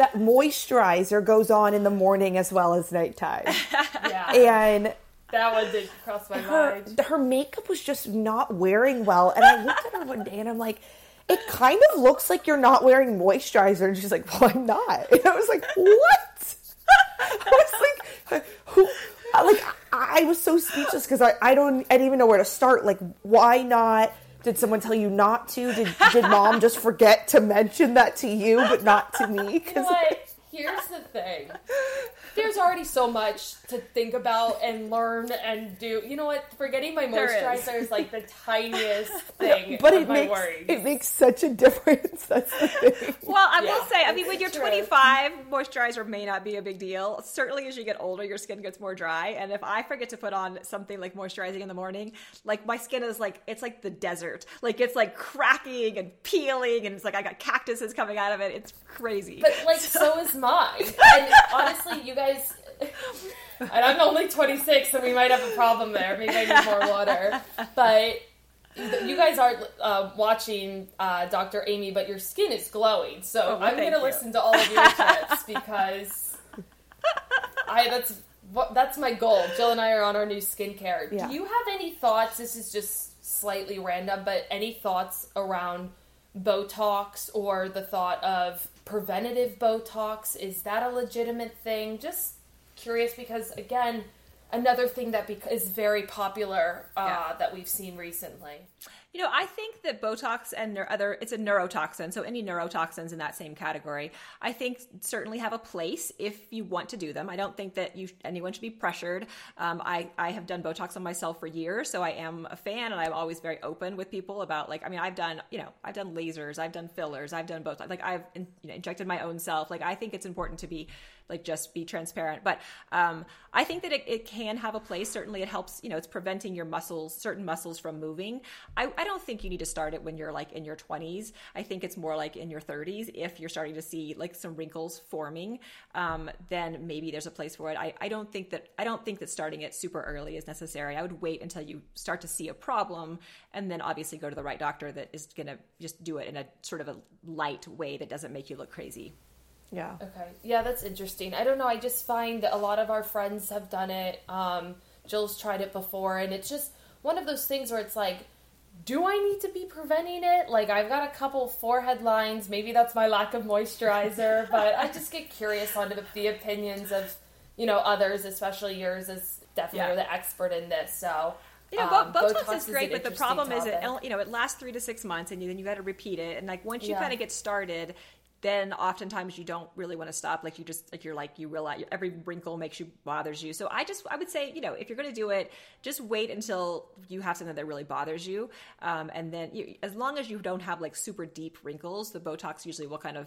S3: that moisturizer goes on in the morning as well as nighttime.
S1: yeah.
S3: And
S1: that one did cross my
S3: her,
S1: mind.
S3: Her makeup was just not wearing well. And I looked at her one day and I'm like, it kind of looks like you're not wearing moisturizer. And she's like, well, I'm not. And I was like, what? I was like, who? Like, I was so speechless because I, I don't, I didn't even know where to start. Like, why not? Did someone tell you not to? Did did mom just forget to mention that to you, but not to me?
S1: Because? Here's the thing there's already so much to think about and learn and do. You know what? Forgetting my moisturizer is. is. like the tiniest thing.
S3: but it
S1: makes
S3: worries. it makes such a difference. That's the thing.
S4: Well, I yeah, will say, I mean, when you're 25, moisturizer may not be a big deal. Certainly, as you get older, your skin gets more dry. And if I forget to put on something like moisturizing in the morning, like my skin is like it's like the desert. Like it's like cracking and peeling, and it's like I got cactuses coming out of it. It's crazy.
S1: But like so, so is mine. And honestly, you guys and I'm only 26, so we might have a problem there. Maybe I need more water. But you guys aren't uh, watching uh, Dr. Amy, but your skin is glowing. So oh, well, I'm going to listen to all of your tips because I that's that's my goal. Jill and I are on our new skincare. Yeah. Do you have any thoughts? This is just slightly random, but any thoughts around Botox or the thought of preventative Botox? Is that a legitimate thing? Just curious because again, another thing that is very popular uh, yeah. that we've seen recently.
S4: You know, I think that Botox and other it's a neurotoxin, so any neurotoxins in that same category, I think certainly have a place if you want to do them. I don't think that you anyone should be pressured. Um, I I have done Botox on myself for years, so I am a fan, and I'm always very open with people about like I mean I've done you know I've done lasers, I've done fillers, I've done Botox, like I've you know, injected my own self. Like I think it's important to be like just be transparent. But um, I think that it, it, can have a place. Certainly, it helps. You know, it's preventing your muscles, certain muscles, from moving. I, I don't think you need to start it when you're like in your 20s. I think it's more like in your 30s if you're starting to see like some wrinkles forming. Um, then maybe there's a place for it. I, I don't think that I don't think that starting it super early is necessary. I would wait until you start to see a problem, and then obviously go to the right doctor that is going to just do it in a sort of a light way that doesn't make you look crazy.
S3: Yeah.
S1: Okay. Yeah, that's interesting. I don't know. I just find that a lot of our friends have done it. Um, Jill's tried it before, and it's just one of those things where it's like, do I need to be preventing it? Like, I've got a couple forehead lines. Maybe that's my lack of moisturizer, but I just get curious on the, the opinions of, you know, others, especially yours, as definitely yeah. the expert in this. So
S4: You know, um, Botox, Botox, is great, is but the problem topic. is it you know it lasts three to six months, and you, then you got to repeat it. And like once you yeah. kind of get started, then oftentimes you don't really want to stop. Like you just like you're like you realize every wrinkle makes you bothers you. So I just I would say you know if you're going to do it, just wait until you have something that really bothers you, um, and then you, as long as you don't have like super deep wrinkles, the Botox usually will kind of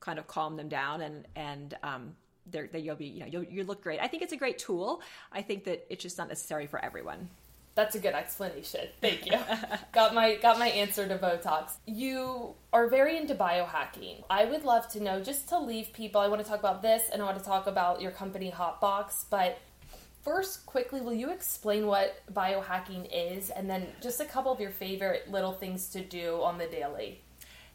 S4: kind of calm them down and and um, there you'll be you know you'll you look great. I think it's a great tool. I think that it's just not necessary for everyone.
S1: That's a good explanation. Thank you. got my got my answer to Botox. You are very into biohacking. I would love to know just to leave people. I want to talk about this and I want to talk about your company HOP Box, but first quickly will you explain what biohacking is and then just a couple of your favorite little things to do on the daily?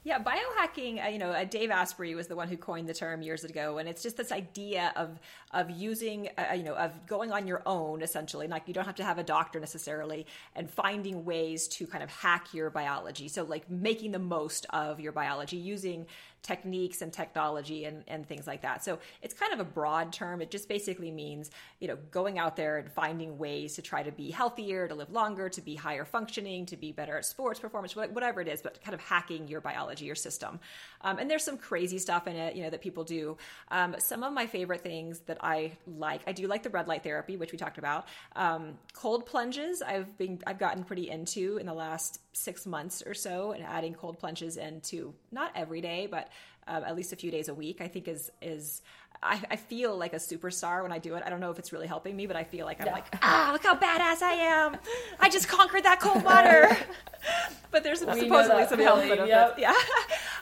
S4: Yeah, biohacking. Uh, you know, uh, Dave Asprey was the one who coined the term years ago, and it's just this idea of of using, uh, you know, of going on your own essentially. Like you don't have to have a doctor necessarily, and finding ways to kind of hack your biology. So like making the most of your biology using techniques and technology and, and things like that. So it's kind of a broad term. It just basically means, you know, going out there and finding ways to try to be healthier, to live longer, to be higher functioning, to be better at sports performance, whatever it is, but kind of hacking your biology, your system. Um, and there's some crazy stuff in it, you know, that people do. Um, some of my favorite things that I like, I do like the red light therapy, which we talked about. Um, cold plunges, I've been, I've gotten pretty into in the last six months or so, and adding cold plunges into not every day, but uh, at least a few days a week, I think is is I, I, feel like a superstar when I do it. I don't know if it's really helping me, but I feel like I'm like, ah, look how badass I am. I just conquered that cold water. but there's we supposedly some health benefits. Yep. Yeah.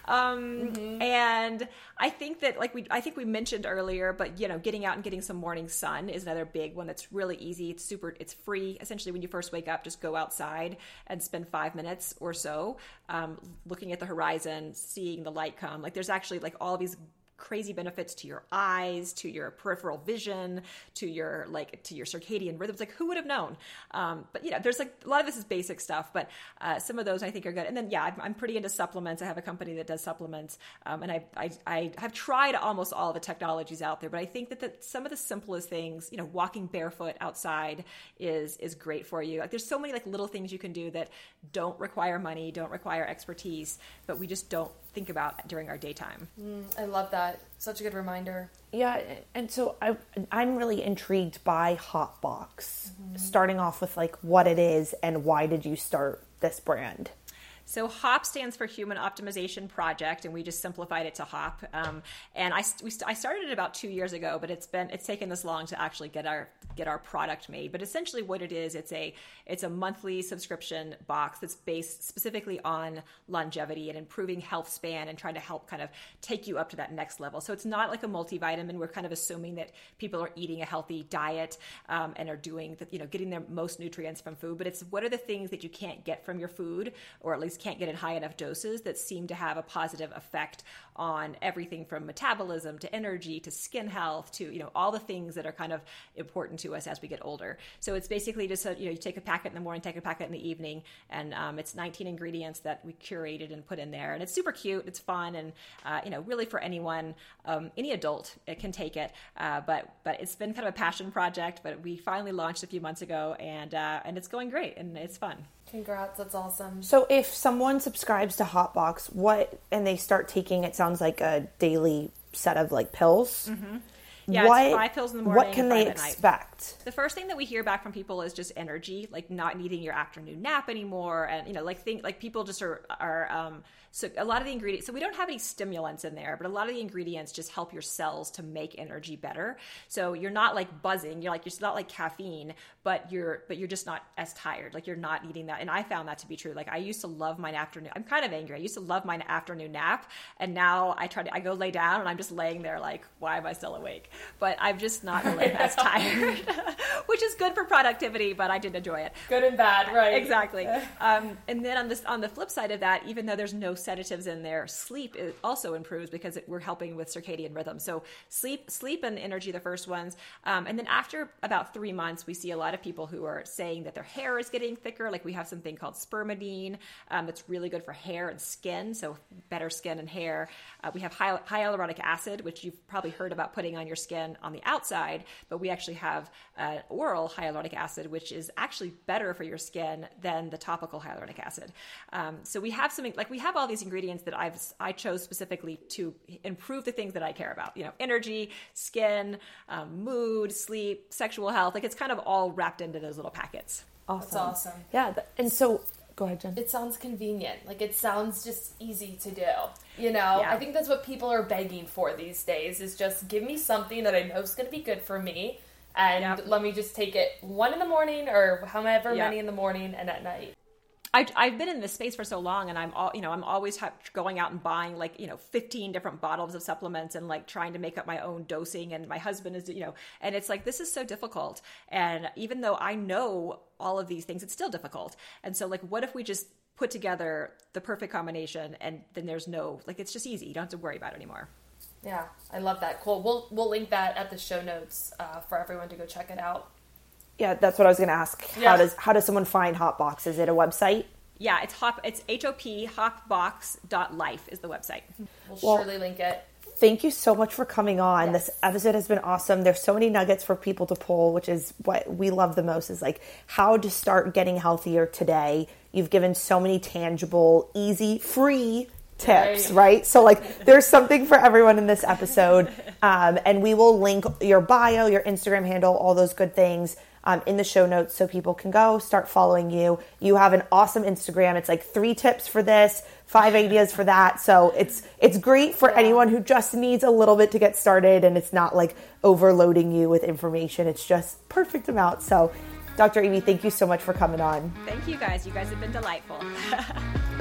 S4: Um, mm-hmm. And I think that, like we, I think we mentioned earlier, but you know, getting out and getting some morning sun is another big one that's really easy. It's super, it's free. Essentially, when you first wake up, just go outside and spend five minutes or so um, looking at the horizon, seeing the light come. Like there's actually like all these crazy benefits to your eyes, to your peripheral vision, to your like to your circadian rhythms. Like who would have known? Um, but you know, there's like a lot of this is basic stuff, but uh, some of those I think are good. And then yeah, I'm, pretty into supplements. I have a company that does supplements, um, and I, I, I have tried almost all the technologies out there. But I think that the, some of the simplest things, you know, walking barefoot outside is is great for you. Like there's so many like little things you can do that don't require money, don't require expertise, but we just don't think about during our daytime.
S1: Mm, I love that. Such a good reminder.
S3: Yeah, and so I, I'm really intrigued by HOP Box. Mm-hmm. Starting off with like what it is and why did you start this brand?
S4: So HOP stands for Human Optimization Project, and we just simplified it to HOP. Um, and I, we, I started it about two years ago, but it's been it's taken this long to actually get our get our product made. But essentially, what it is, it's a it's a monthly subscription box that's based specifically on longevity and improving health span and trying to help kind of take you up to that next level. So it's not like a multivitamin. We're kind of assuming that people are eating a healthy diet um, and are doing the, you know getting their most nutrients from food. But it's what are the things that you can't get from your food, or at least can't get in high enough doses that seem to have a positive effect on everything from metabolism to energy to skin health to you know all the things that are kind of important to us as we get older. So it's basically just a, you know you take a packet in the morning, take a packet in the evening, and um, it's 19 ingredients that we curated and put in there, and it's super cute, it's fun, and uh, you know really for anyone, um, any adult can take it. Uh, but but it's been kind of a passion project, but we finally launched a few months ago, and uh, and it's going great and it's fun.
S1: Congrats, that's awesome.
S3: So if someone subscribes to HOP Box, what and they start taking it sounds like a daily set of like pills.
S4: Mm-hmm. Yeah, what, five pills in the morning.
S3: What can they expect?
S4: The first thing that we hear back from people is just energy, like not needing your afternoon nap anymore, and you know, like think like people just are are um, so a lot of the ingredients, so we don't have any stimulants in there, but a lot of the ingredients just help your cells to make energy better. So you're not like buzzing, you're like you're not like caffeine, but you're but you're just not as tired. Like you're not needing that. And I found that to be true. Like I used to love my afternoon. I'm kind of angry. I used to love my afternoon nap, and now I try to I go lay down and I'm just laying there like, why am I still awake? But I'm just not really as tired, which is good for productivity. But I did enjoy it.
S1: Good and bad, right?
S4: Exactly. um, and then on this on the flip side of that, even though there's no sedatives in there, sleep also improves because it, we're helping with circadian rhythm. So sleep, sleep and energy, the first ones, um, and then after about three months, we see a lot of people who are saying that their hair is getting thicker. Like we have something called spermidine um, that's really good for hair and skin, so better skin and hair. Uh, we have hy- hyaluronic acid, which you've probably heard about putting on your skin on the outside, but we actually have uh, oral hyaluronic acid, which is actually better for your skin than the topical hyaluronic acid. Um, so we have something like we have all these ingredients that I've I chose specifically to improve the things that I care about. You know, energy, skin, um, mood, sleep, sexual health. Like it's kind of all wrapped into those little packets.
S1: Awesome. That's awesome.
S3: Yeah, and so go ahead, Jen.
S1: It sounds convenient. Like it sounds just easy to do. You know, yeah. I think that's what people are begging for these days is just give me something that I know is going to be good for me and yep. let me just take it one in the morning or however yep. many in the morning and at night.
S4: I've, I've been in this space for so long and I'm all, you know, I'm always ha- going out and buying like, you know, 15 different bottles of supplements and like trying to make up my own dosing. And my husband is, you know, and it's like, this is so difficult. And even though I know all of these things, it's still difficult. And so like, what if we just put together the perfect combination and then there's no, like, it's just easy. You don't have to worry about it anymore.
S1: Yeah, I love that. Cool. We'll we'll link that at the show notes uh, for everyone to go check it out.
S3: Yeah, that's what I was going to ask. Yeah. How does how does someone find HOP Box? Is it a website?
S4: Yeah, it's hop. It's H O P hopbox.life is the website.
S1: We'll, well surely link it.
S3: Thank you so much for coming on. Yes. This episode has been awesome. There's so many nuggets for people to pull, which is what we love the most is like how to start getting healthier today. You've given so many tangible, easy, free tips, right. right? So, like, there's something for everyone in this episode. Um, and we will link your bio, your Instagram handle, all those good things um, in the show notes so people can go start following you. You have an awesome Instagram. It's like three tips for this, five ideas for that. So it's it's great for yeah. anyone who just needs a little bit to get started and it's not like overloading you with information. It's just perfect amount. So Dr. Amy, thank you so much for coming on.
S4: Thank you guys. You guys have been delightful.